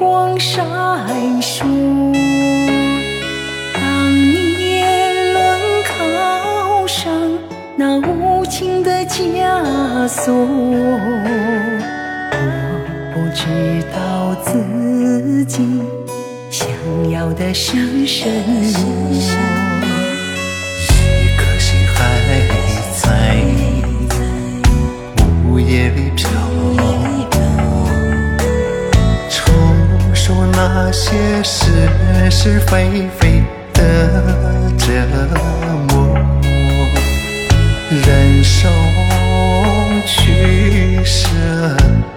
光闪烁。当年轮考上那无情的枷锁，我不知道自己想要的是什么。那些是是非非的折磨，忍受取舍，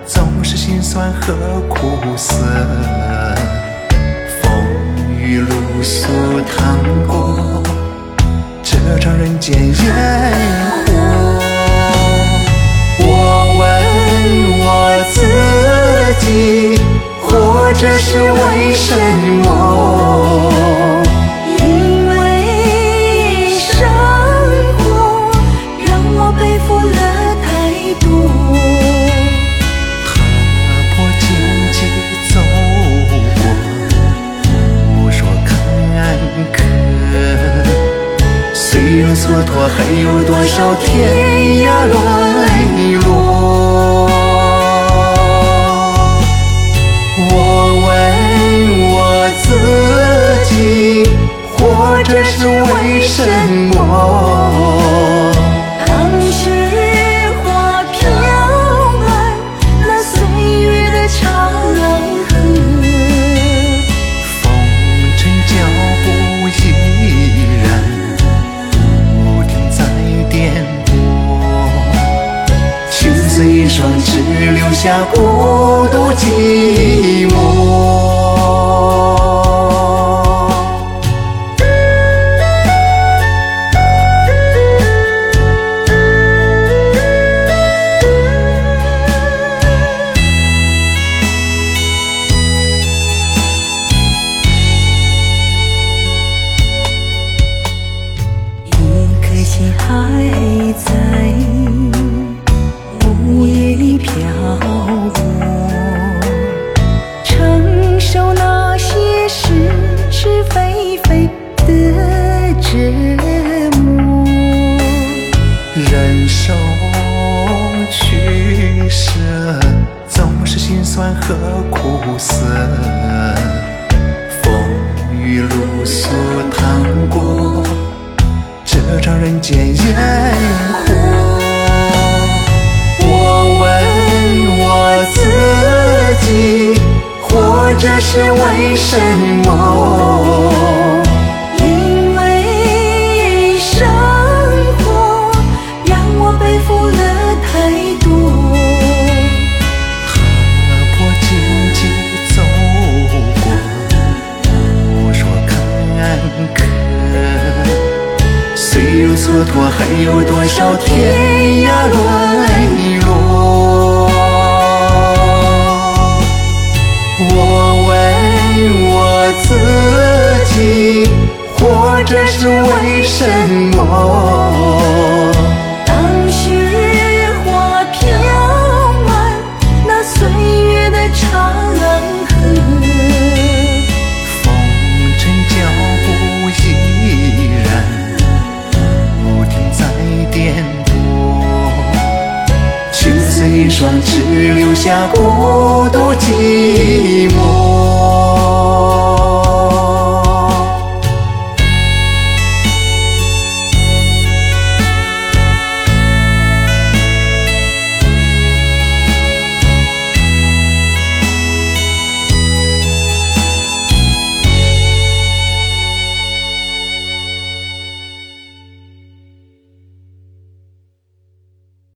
总是心酸和苦涩。这是为什么？因为生活让我背负了太多，踏破荆棘走过无数坎坷，虽有蹉跎，还有多少天涯沦？双，只留下孤独寂寞。酸和苦涩。风雨露宿趟过。这场人间烟火，我问我自己，活着是为什么？蹉跎，还有多少天涯沦落？我问我自己，活着是为什么？只留下孤独寂寞。